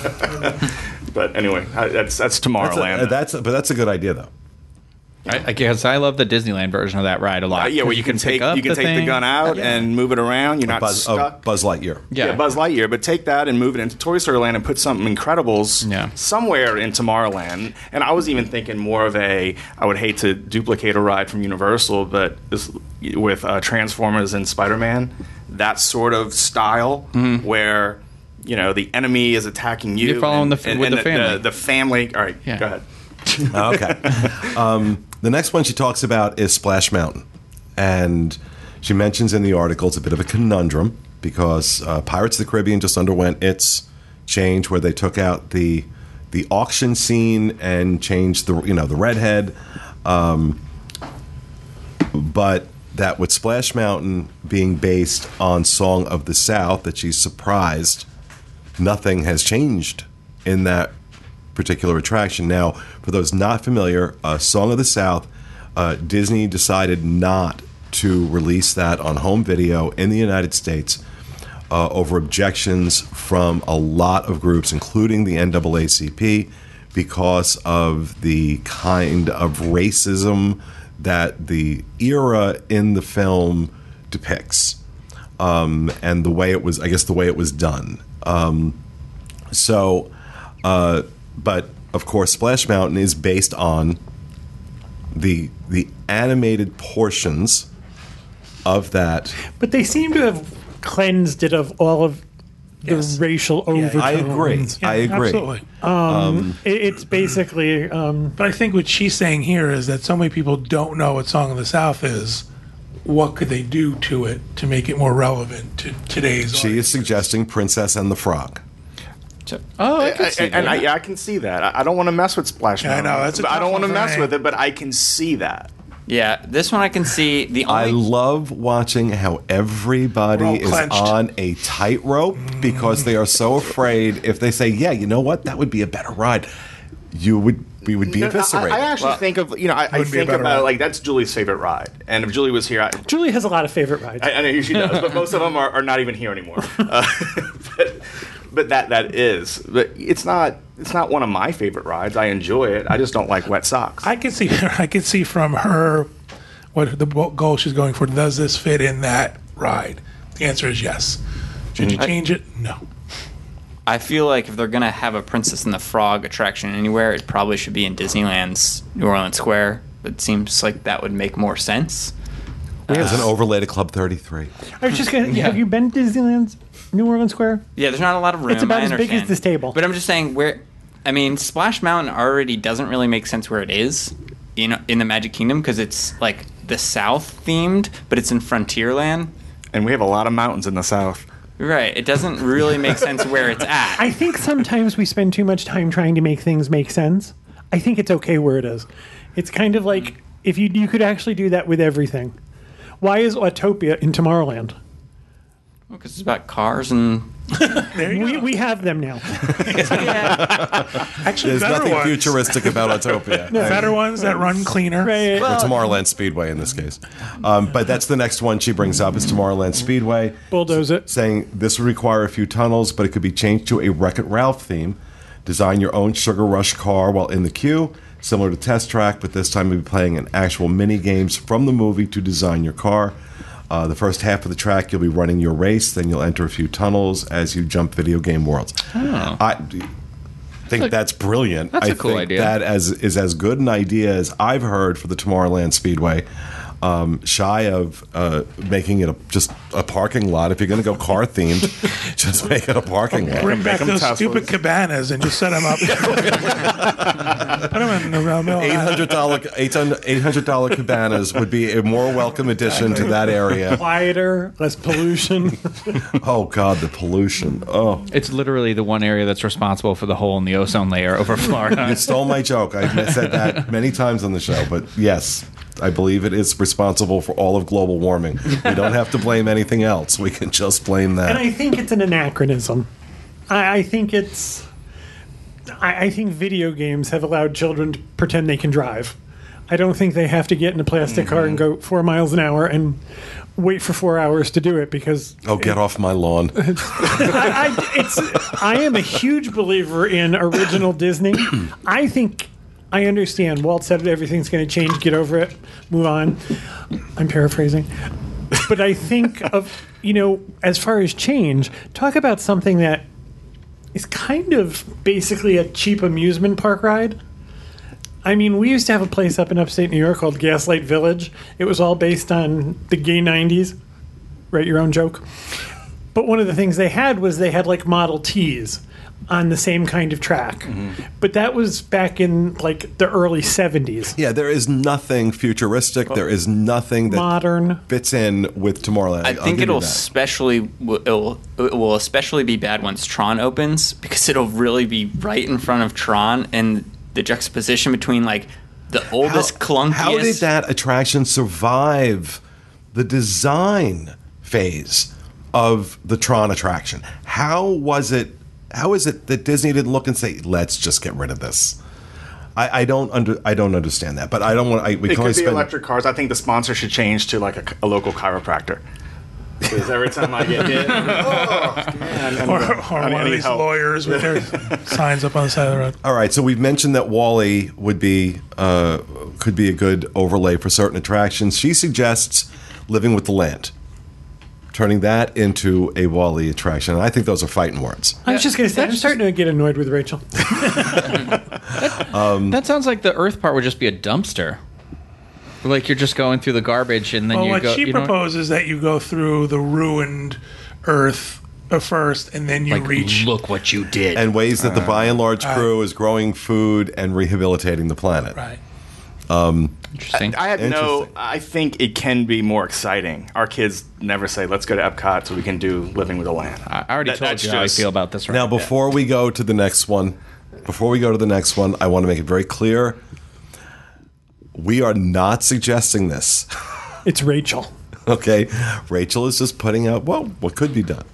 but anyway, I- that's that's That's a, Tomorrowland. that's a- but that's a good idea though. I, I guess I love the Disneyland version of that ride a lot. Uh, yeah, where 'cause you can take pick you can take the thing. gun out Yeah. and move it around. You're not Buzz, oh, stuck. Buzz Lightyear. Yeah. Yeah. Buzz Lightyear, but take that and move it into Toy Story Land and put something Incredibles Yeah. somewhere in Tomorrowland. And I was even thinking more of a, I would hate to duplicate a ride from Universal, but this, with uh, Transformers and Spider Man, that sort of style where. You know the enemy is attacking you. Mm-hmm. You're and- following the f- and- with and the family. The, the family. All right, Yeah. go ahead. (laughs) okay. (laughs) Um, the next one she talks about is Splash Mountain. And she mentions in the article it's a bit of a conundrum because uh, Pirates of the Caribbean just underwent its change where they took out the the auction scene and changed the you know the redhead. Um, but that with Splash Mountain being based on Song of the South, that she's surprised nothing has changed in that particular attraction. Now, for those not familiar, uh, Song of the South, uh, Disney decided not to release that on home video in the United States uh, over objections from a lot of groups, including the NAACP, because of the kind of racism that the era in the film depicts um, and the way it was, I guess, the way it was done. Um, so Uh, but of course, Splash Mountain is based on the the animated portions of that. But they seem to have cleansed it of all of the Yes. racial overtones. I agree. Yeah, I agree. Absolutely. It- it's basically um, But I think what she's saying here is that so many people don't know what Song of the South is. What could they do to it to make it more relevant to today's? She is suggesting Princess and the Frog. So- Oh, I can I- see and I, that. yeah, I can see that. I, I don't want to mess with Splash Yeah, I know, that's a But I don't want to mess with it, but I can see that. yeah, this one I can see. The I love watching how everybody is clenched. on a tightrope because they are so afraid. If they say, "Yeah, you know what, that would be a better ride," you would we would be No, no, eviscerated. I, I actually think of you know I, I Wouldn't be a think better about ride. like that's Julie's favorite ride, and if Julie was here, I, Julie has a lot of favorite rides. I, I know she does, but most of them are, are not even here anymore. (laughs) Uh, (laughs) but, but that that is, but it's not it's not one of my favorite rides. I enjoy it. I just don't like wet socks. I can see. I can see from her what the goal she's going for. Does this fit in that ride? The answer is yes. Should you mm-hmm. change it? No. I feel like if they're gonna have a Princess and the Frog attraction anywhere, it probably should be in Disneyland's New Orleans Square. It seems like that would make more sense. There's an uh, overlay to Club 33. I was just gonna. (laughs) Have you been to Disneyland's New Orleans Square? Yeah, there's not a lot of room. It's about I as big as this table. But I'm just saying where. I mean, Splash Mountain already doesn't really make sense where it is in in the Magic Kingdom because it's like the South themed, but it's in Frontierland. and we have a lot of mountains in the south. Right. It doesn't really make sense where it's at. (laughs) I think sometimes we spend too much time trying to make things make sense. I think it's okay where it is. It's kind of like if you you could actually do that with everything. Why is Autopia in Tomorrowland? Because it's about cars and. (laughs) There you We, go. we have them now. Actually, There's better nothing ones. futuristic about Autopia. (laughs) Better ones that run cleaner. Right. or Tomorrowland Speedway in this case. Um, but that's the next one she brings up is Tomorrowland Speedway. Bulldoze it. Saying this would require a few tunnels, but it could be changed to a Wreck It Ralph theme. Design your own Sugar Rush car while in the queue, similar to Test Track, but this time you'll be playing an actual mini games from the movie to design your car. Uh, the first half of the track, you'll be running your race, then you'll enter a few tunnels as you jump video game worlds. I think that's brilliant. that's I a cool think idea. That as is as good an idea as I've heard for the Tomorrowland Speedway. Um, shy of uh, making it a, just a parking lot. If you're going to go car themed, (laughs) just make it a parking lot. Bring back those Teslas. stupid cabanas and just set them up. (laughs) Put them in the middle. Eight hundred dollar eight hundred dollar cabanas would be a more welcome addition to that area. Quieter, less pollution. (laughs) Oh God, the pollution. Oh, It's literally the one area that's responsible for the hole in the ozone layer over Florida. you stole my joke. I said that many times on the show, but yes. I believe it is responsible for all of global warming. We don't have to blame anything else. We can just blame that. and I think it's an anachronism. I, I think it's. I, I think video games have allowed children to pretend they can drive. I don't think they have to get in a plastic car and mm-hmm. go four miles an hour and wait for four hours to do it because oh, get off my lawn. (laughs) I, I, it's, I am a huge believer in original Disney. (clears throat) I think I understand. Walt said everything's going to change. Get over it. Move on. I'm paraphrasing. But I think of, you know, as far as change, talk about something that is kind of basically a cheap amusement park ride. I mean, we used to have a place up in upstate New York called Gaslight Village. It was all based on the gay 90s. Write your own joke. But one of the things they had was they had like Model Ts on the same kind of track. Mm-hmm. But that was back in like the early 70s. Yeah, there is nothing futuristic. There is nothing that Modern. fits in with Tomorrowland. I I'll think it'll especially it'll, it will especially be bad once Tron opens because it'll really be right in front of Tron and the juxtaposition between like the oldest clunkiest. How did that attraction survive the design phase of the Tron attraction? How was it? How is it that Disney didn't look and say, "Let's just get rid of this"? I, I don't under I don't understand that, but I don't want. I, we It can only could be spend. electric cars. I think the sponsor should change to like a, a local chiropractor. Because every time I get hit, I'm like, oh man, I Or, need- or one of these help. lawyers with their (laughs) signs up on the side of the road. All right, so we've mentioned that WALL-E would be uh, could be a good overlay for certain attractions. She suggests living with the land. Turning that into a WALL-E attraction. And I think those are fighting words. I was just going to say, I'm starting to get annoyed with Rachel. (laughs) That sounds like the Earth part would just be a dumpster. Like you're just going through the garbage and then Well, you what go. she you know, proposes that you go through the ruined Earth uh, first, and then you like, reach. look what you did. And ways that the Buy n Large crew is growing food and rehabilitating the planet. Right. Interesting. I had no. Interesting. I think it can be more exciting. Our kids never say, "Let's go to Epcot so we can do Living with a Land." I already That- told that's you how I just- feel about this. Right Now, before we go to the next one, before we go to the next one, I want to make it very clear we are not suggesting this. (laughs) It's Rachel. (laughs) Okay, Rachel is just putting out well what could be done,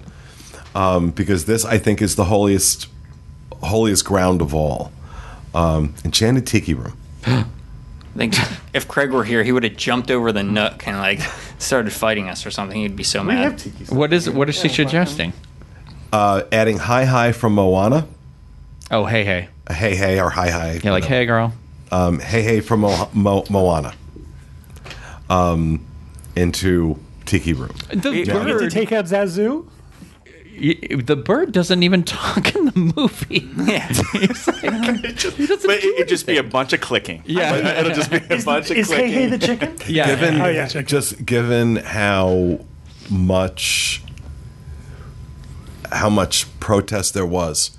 um, because this I think is the holiest, holiest ground of all. Um, Enchanted Tiki Room. (gasps) (gasps) I think (laughs) if Craig were here, he would have jumped over the nook and like started fighting us or something. He'd be so We mad. have tiki. what is what is she suggesting? Uh, adding Hi Hi from Moana, Oh, hey, hey. Hey Hey or Hi Hi. Yeah, like, hey, girl. um, Hey Hey from Mo- Mo- Moana, um, into Tiki Room. The We get to take out Zazu. Y- the bird doesn't even talk in the movie. Yeah. (laughs) It (laughs) just, but it, it'd just be a bunch of clicking. Yeah. it'll just be a bunch of Is Hey clicking. Hey the chicken? (laughs) Yeah. Given Oh, yeah. just given how much how much protest there was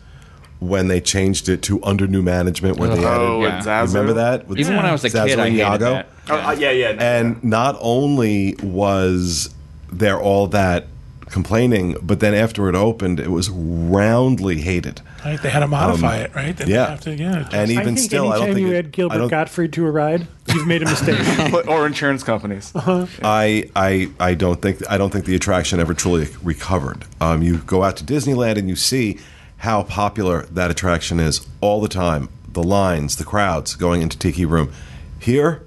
when they changed it to under new management, where they Oh, added. Yeah. and Zazu. Remember that? With Even when I was a Zazu kid, I and hated Iago? that. Oh, uh, yeah, yeah. And not only was there all that complaining, but then after it opened, it was roundly hated. Right. They had to modify it. Right. They Um, yeah. Have to, yeah. just- And I even think still, I anytime don't think you it- add I Gilbert don't- Gottfried to a ride, you've made a mistake. (laughs) or insurance companies. I, I I don't think I don't think the attraction ever truly recovered. Um, you go out to Disneyland and you see how popular that attraction is all the time. The lines, the crowds going into Tiki Room. Here,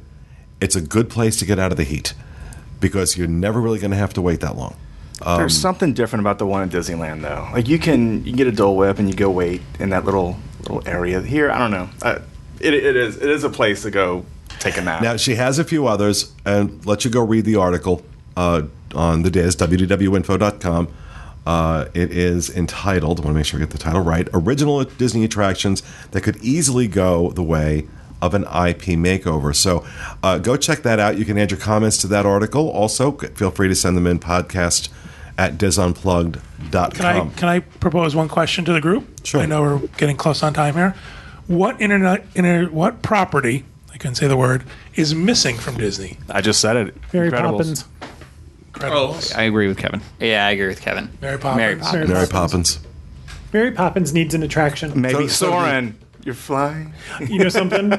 it's a good place to get out of the heat because you're never really going to have to wait that long. There's something different about the one in Disneyland, though. Like you can you can get a Dole Whip and you go wait in that little little area. Here, I don't know. Uh, it, it is it is a place to go take a nap. Now she has a few others, and let you go read the article uh, on the DIS wdwinfo.com. Uh, it is entitled. I want to make sure I get the title right. Original Disney attractions that could easily go the way of an IP makeover. So uh, go check that out. You can add your comments to that article. Also, feel free to send them in podcast at disunplugged.com. Can I can I propose one question to the group? Sure. I know we're getting close on time here. What internet inter, what property I couldn't say the word is missing from Disney? I just said it. Mary Incredibles. Poppins. Incredibles. Oh, I agree with Kevin. Yeah, I agree with Kevin. Mary Poppins. Mary Poppins. Mary Poppins. Mary Poppins needs an attraction. Maybe So- so Soarin'. You're flying. (laughs) You know something?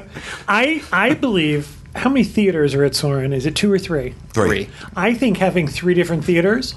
I I believe how many theaters are at Soarin'? Is it two or three? Three. Three. I think having three different theaters,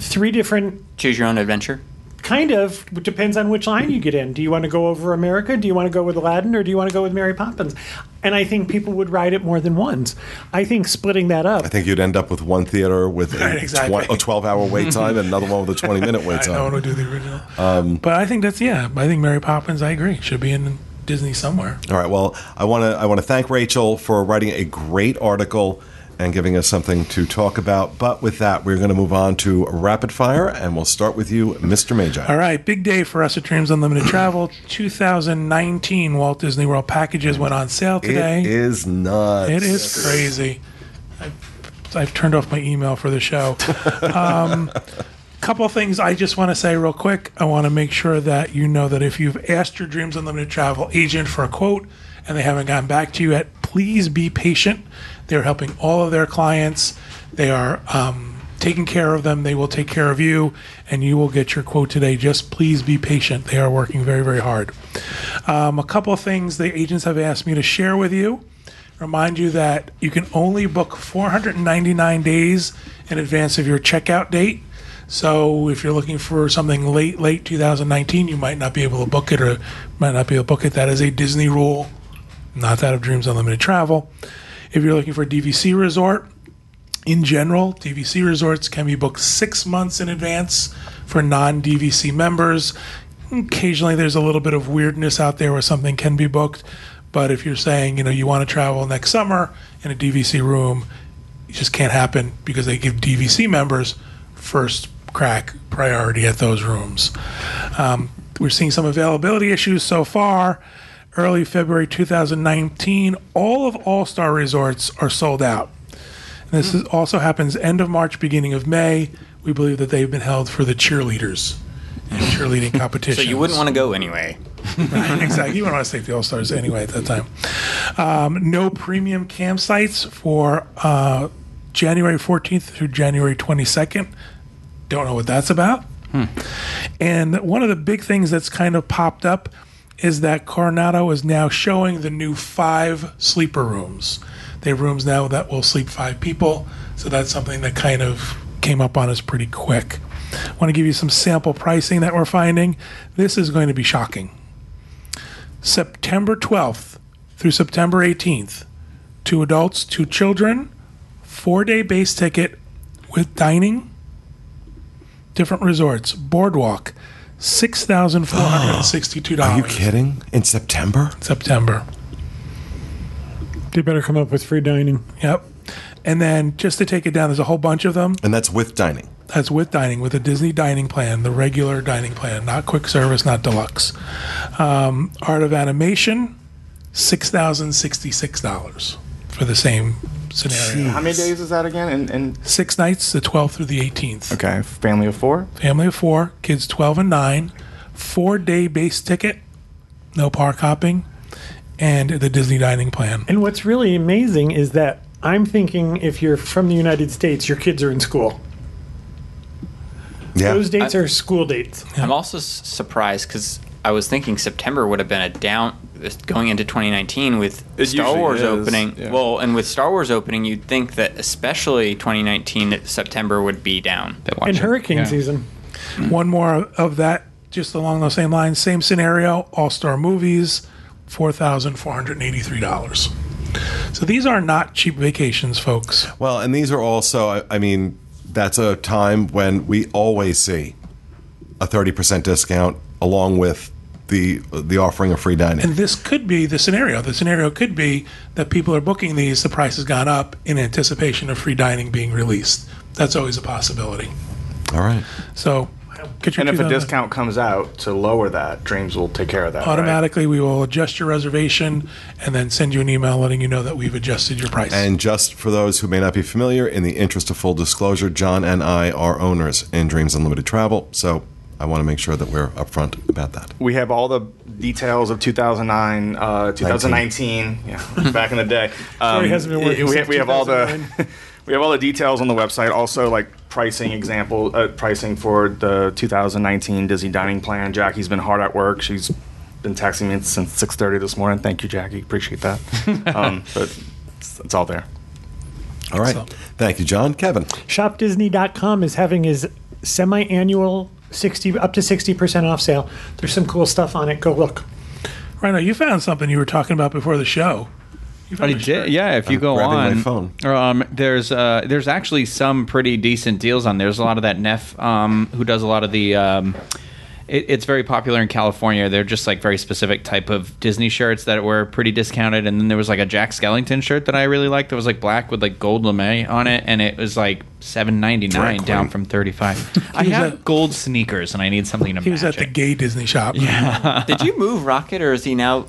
three different Choose your own adventure. kind of it depends on which line you get in. Do you want to go over America? Do you want to go with Aladdin, or do you want to go with Mary Poppins? And I think people would ride it more than once. I think splitting that up. I think you'd end up with one theater with a, Right, (laughs) exactly. twen- a 12 hour wait (laughs) time and another one with a 20 minute wait time. I no one time. would do the original. Um, but I think that's yeah. I think Mary Poppins. I agree. Should be in Disney somewhere. All right. Well, I want to I want to thank Rachel for writing a great article and giving us something to talk about. But with that, we're going to move on to rapid fire, and we'll start with you, Mr. Magi. All right, big day for us at Dreams Unlimited (clears throat) Travel. 2019 Walt Disney World packages went on sale today. It is nuts. It is crazy. I've, I've turned off my email for the show. (laughs) Um, couple of things I just want to say real quick. I want to make sure that you know that if you've asked your Dreams Unlimited travel agent for a quote and they haven't gotten back to you yet, please be patient. They're helping all of their clients. They are um, taking care of them. They will take care of you, and you will get your quote today. Just please be patient. They are working very, very hard. Um, a couple of things the agents have asked me to share with you remind you that you can only book 499 days in advance of your checkout date. So if you're looking for something late, late 2019, you might not be able to book it or might not be able to book it. That is a Disney rule, not that of Dreams Unlimited Travel. If you're looking for a DVC resort, in general, DVC resorts can be booked six months in advance for non DVC members. Occasionally, there's a little bit of weirdness out there where something can be booked. But if you're saying, you know, you want to travel next summer in a DVC room, it just can't happen because they give DVC members first crack priority at those rooms. Um, we're seeing some availability issues so far. Early February 2019, all of All Star resorts are sold out. And this is, also happens end of March, beginning of May. We believe that they've been held for the cheerleaders and cheerleading competition. (laughs) So you wouldn't want to go anyway. exactly. You wouldn't want to take the All Stars anyway at that time. Um, no premium campsites for uh, January 14th through January 22nd. Don't know what that's about. And one of the big things that's kind of popped up is that Coronado is now showing the new five sleeper rooms. They have rooms now that will sleep five people. So that's something that kind of came up on us pretty quick. I want to give you some sample pricing that we're finding. This is going to be shocking. September 12th through September 18th, two adults, two children, four day base ticket with dining, different resorts, boardwalk, $6,462. (gasps) Are you kidding? In September? September. They better come up with free dining. Yep. And then just to take it down, there's a whole bunch of them. And that's with dining. That's with dining, with a Disney dining plan, the regular dining plan, not quick service, not deluxe. Um, Art of Animation, $6,066 for the same scenario. How many days is that again? And, and Six nights, the 12th through the 18th. okay, family of four. Family of four, kids 12 and 9, four day base ticket, no park hopping, and the Disney dining plan. And what's really amazing is that I'm thinking if you're from the United States, your kids are in school. Yeah. Those dates I- are school dates. I'm also s- surprised because I was thinking September would have been a down going into 2019 with It Star Wars is, opening. yeah. Well, and with Star Wars opening, you'd think that especially 2019 that September would be down. They watch And hurricane Yeah. season. One more of that, just along those same lines, same scenario, All Star Movies, $4,483. So these are not cheap vacations, folks. Well, and these are also, I, I mean, that's a time when we always see a 30% discount along with the the offering of free dining. And this could be the scenario. The scenario could be that people are booking these, the price has gone up in anticipation of free dining being released. That's always a possibility. All right. So, get your And if a 2000 discount comes out to lower that, Dreams will take care of that. right? automatically, we will adjust your reservation and then send you an email letting you know that we've adjusted your price. And just for those who may not be familiar, in the interest of full disclosure, John and I are owners in Dreams Unlimited Travel, so I want to make sure that we're upfront about that. We have all the details of 2009, uh, 2019, yeah, back in the day. (laughs) Um, hasn't been working we, since we have all the (laughs) we have all the details on the website. Also, like pricing example, uh, pricing for the 2019 Disney dining plan. Jackie's been hard at work. She's been texting me since 6:30 this morning. Thank you, Jackie. Appreciate that. (laughs) um, but it's, it's all there. All right. So- Thank you, John. Kevin. ShopDisney.com is having his semi-annual 60 up to 60% off sale. There's some cool stuff on it. Go look. Rhino, you found something you were talking about before the show. I did, yeah. If you I'm go grabbing my on, phone. um, there's uh, there's actually some pretty decent deals on. there. There's a lot of that Neff um, who does a lot of the. Um, it, it's very popular in California. They're just like very specific type of Disney shirts that were pretty discounted. And then there was like a Jack Skellington shirt that I really liked. That was like black with like gold lame on it, and it was like seven ninety nine down from thirty five. (laughs) I was have at- gold sneakers, and I need something to make. He was match at the gay Disney shop. Yeah. Did you move Rocket or is he now?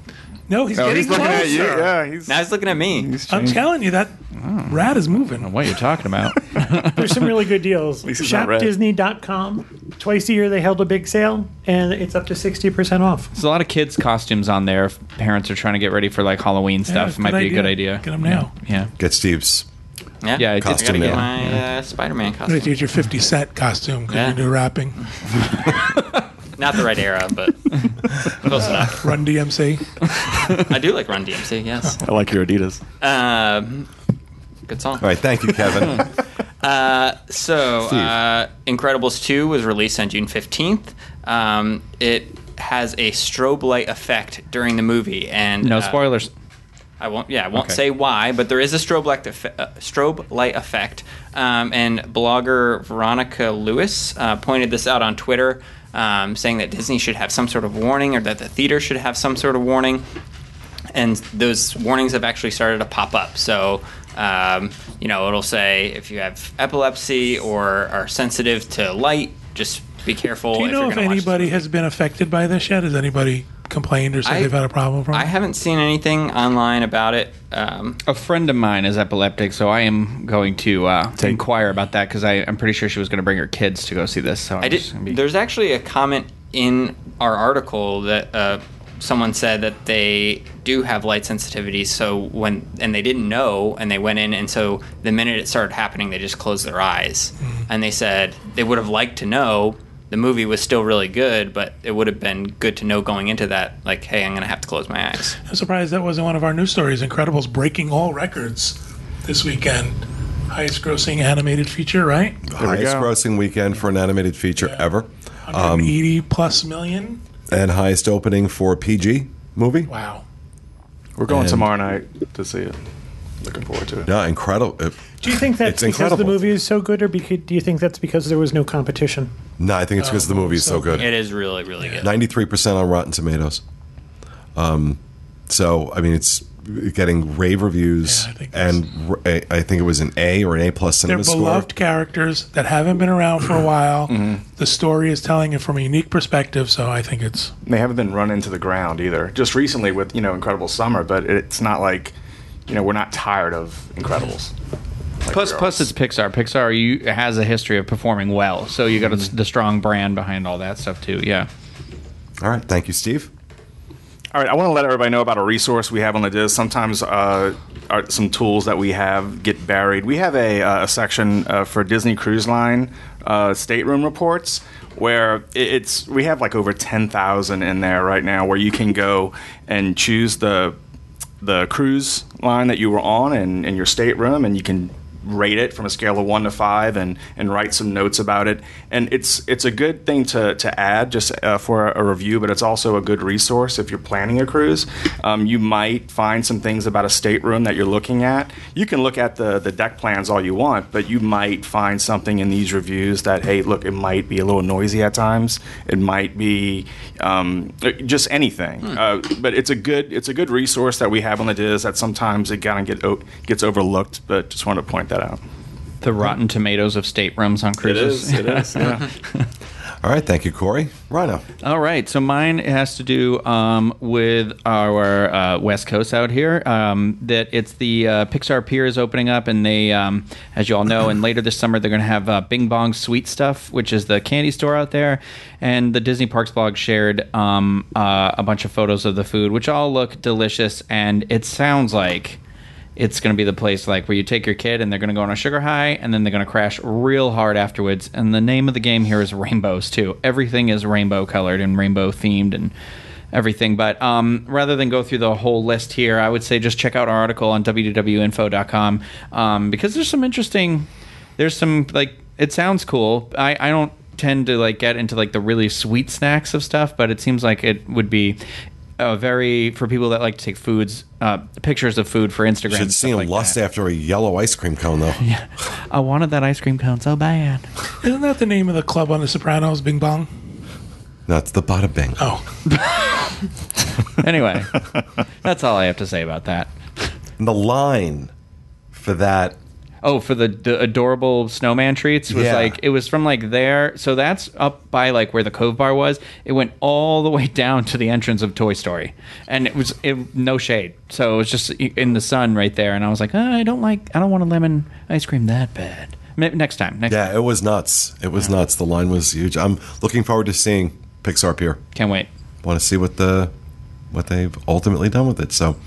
No, he's getting he's looking closer. at you. Yeah, he's. Now he's looking at me. I'm telling you that rat is moving. What you're talking about? (laughs) There's some really good deals. least it's not red. ShopDisney.com. Twice a year they held a big sale, and it's up to 60% off. There's a lot of kids' costumes on there. If parents are trying to get ready for like Halloween stuff, Yeah, might good be a good idea. Get them now. Yeah. Get Steve's. Yeah, Yeah, I it's- gotta get now. my uh, Spider-Man I'm costume. going to get your 50 Cent costume because Yeah. you do rapping. (laughs) (laughs) Not the right era, but (laughs) close enough. Run DMC. I do like Run DMC. Yes. (laughs) I like your Adidas. Um, good song. All right. Thank you, Kevin. (laughs) Uh, so, Steve. uh, Incredibles 2 was released on June 15th. Um, it has a strobe light effect during the movie, and No uh, spoilers. I won't. Yeah, I won't Okay. say why, but there is a strobe light, effe- uh, strobe light effect. Um, and blogger Veronica Lewis uh, pointed this out on Twitter, um, saying that Disney should have some sort of warning, or that the theater should have some sort of warning. And those warnings have actually started to pop up. So Um, you know, it'll say if you have epilepsy or are sensitive to light, just be careful. Do you if know you're if gonna watch this anybody has been affected by this yet? Has anybody complained or said I- they've had a problem from I haven't seen anything online about it. Um, A friend of mine is epileptic, so I am going to uh, inquire about that because I'm pretty sure she was going to bring her kids to go see this. So I'm I did. just gonna be- There's actually a comment in our article that uh, someone said that they do have light sensitivity. So when and they didn't know, and they went in, and so the minute it started happening, they just closed their eyes, and they said they would have liked to know. The movie was still really good, but it would have been good to know going into that, like, hey, I'm going to have to close my eyes. I'm surprised that wasn't one of our news stories. Incredibles breaking all records this weekend. Highest grossing animated feature, right? highest go. grossing weekend for an animated feature ever, um, 180 plus million. and highest opening for a PG movie. Wow. We're going And- tomorrow night to see it. Looking forward to it. Yeah, incredible. Do you think that's It's because the movie is so good, or beca- do you think that's because there was no competition? No, I think it's because the movie is so good. It is really, really good. Ninety-three percent on Rotten Tomatoes. Um, so I mean, it's getting rave reviews, Yeah, I think and r- I I think it was an A or an A plus They're cinema score. beloved characters that haven't been around for a (clears throat) while. Mm-hmm. The story is telling it from a unique perspective, so I think it's They haven't been run into the ground either. Just recently with you know Incredible Summer, but it's not like you know we're not tired of Incredibles. Like Plus, we plus it's Pixar. Pixar you, has a history of performing well, so you got Mm-hmm. a, the strong brand behind all that stuff too. Yeah. All right, thank you, Steve. All right, I want to let everybody know about a resource we have on the DIS. Sometimes uh, our, some tools that we have get buried. We have a, uh, a section uh, for Disney Cruise Line uh, stateroom reports where it's we have like over ten thousand in there right now, where you can go and choose the the cruise line that you were on and, and your stateroom, and you can rate it from a scale of one to five and, and write some notes about it. And it's it's a good thing to, to add just uh, for a, review, but it's also a good resource if you're planning a cruise. Um, you might find some things about a stateroom that you're looking at. You can look at the, the deck plans all you want, but you might find something in these reviews that, hey, look, it might be a little noisy at times. It might be um, just anything. Uh, but it's a good it's a good resource that we have on the DIS that sometimes it kind of get o- gets overlooked. But just wanted to point that out. The Rotten Tomatoes of staterooms on cruises. It is. (laughs) Yeah. All right, thank you, Corey. Rhino. All right, so mine has to do um, with our uh, West Coast out here. Um, that it's the uh, Pixar Pier is opening up, and they, um, as you all know, and later this summer they're going to have uh, Bing Bong Sweet Stuff, which is the candy store out there. And the Disney Parks blog shared um, uh, a bunch of photos of the food, which all look delicious, and it sounds like it's going to be the place like where you take your kid and they're going to go on a sugar high and then they're going to crash real hard afterwards. And the name of the game here is rainbows too. Everything is rainbow colored and rainbow themed and everything. But um, rather than go through the whole list here i would say just check out our article on wdwinfo.com um, because there's some interesting there's some like it sounds cool. I, I don't tend to like get into like the really sweet snacks of stuff but it seems like it would be uh, very for people that like to take foods uh, pictures of food for Instagram. You should and see him like lust that. after a yellow ice cream cone, though. (laughs) yeah, I wanted that ice cream cone so bad. isn't that the name of the club on The Sopranos? Bing Bong. That's the bada bing. Oh, (laughs) Anyway, that's all I have to say about that. And the line for that Oh, for the, the adorable snowman treats was Yeah. like it was from like there. So that's up by like where the Cove Bar was. It went all the way (laughs) down to the entrance of Toy Story, and it was it, no shade. So it was just in the sun right there. And I was like, "Ah, I don't like, I don't want a lemon ice cream that bad. Next time, next Yeah, time. it was nuts. It was nuts. The line was huge. I'm looking forward to seeing Pixar Pier. Can't wait. Want to see what the what they've ultimately done with it. So,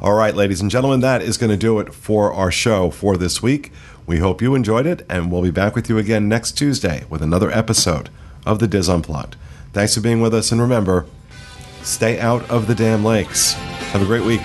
all right, ladies and gentlemen, that is going to do it for our show for this week. We hope you enjoyed it, and we'll be back with you again next Tuesday with another episode of the DIS Unplugged. Thanks for being with us, and remember, stay out of the damn lakes. Have a great week.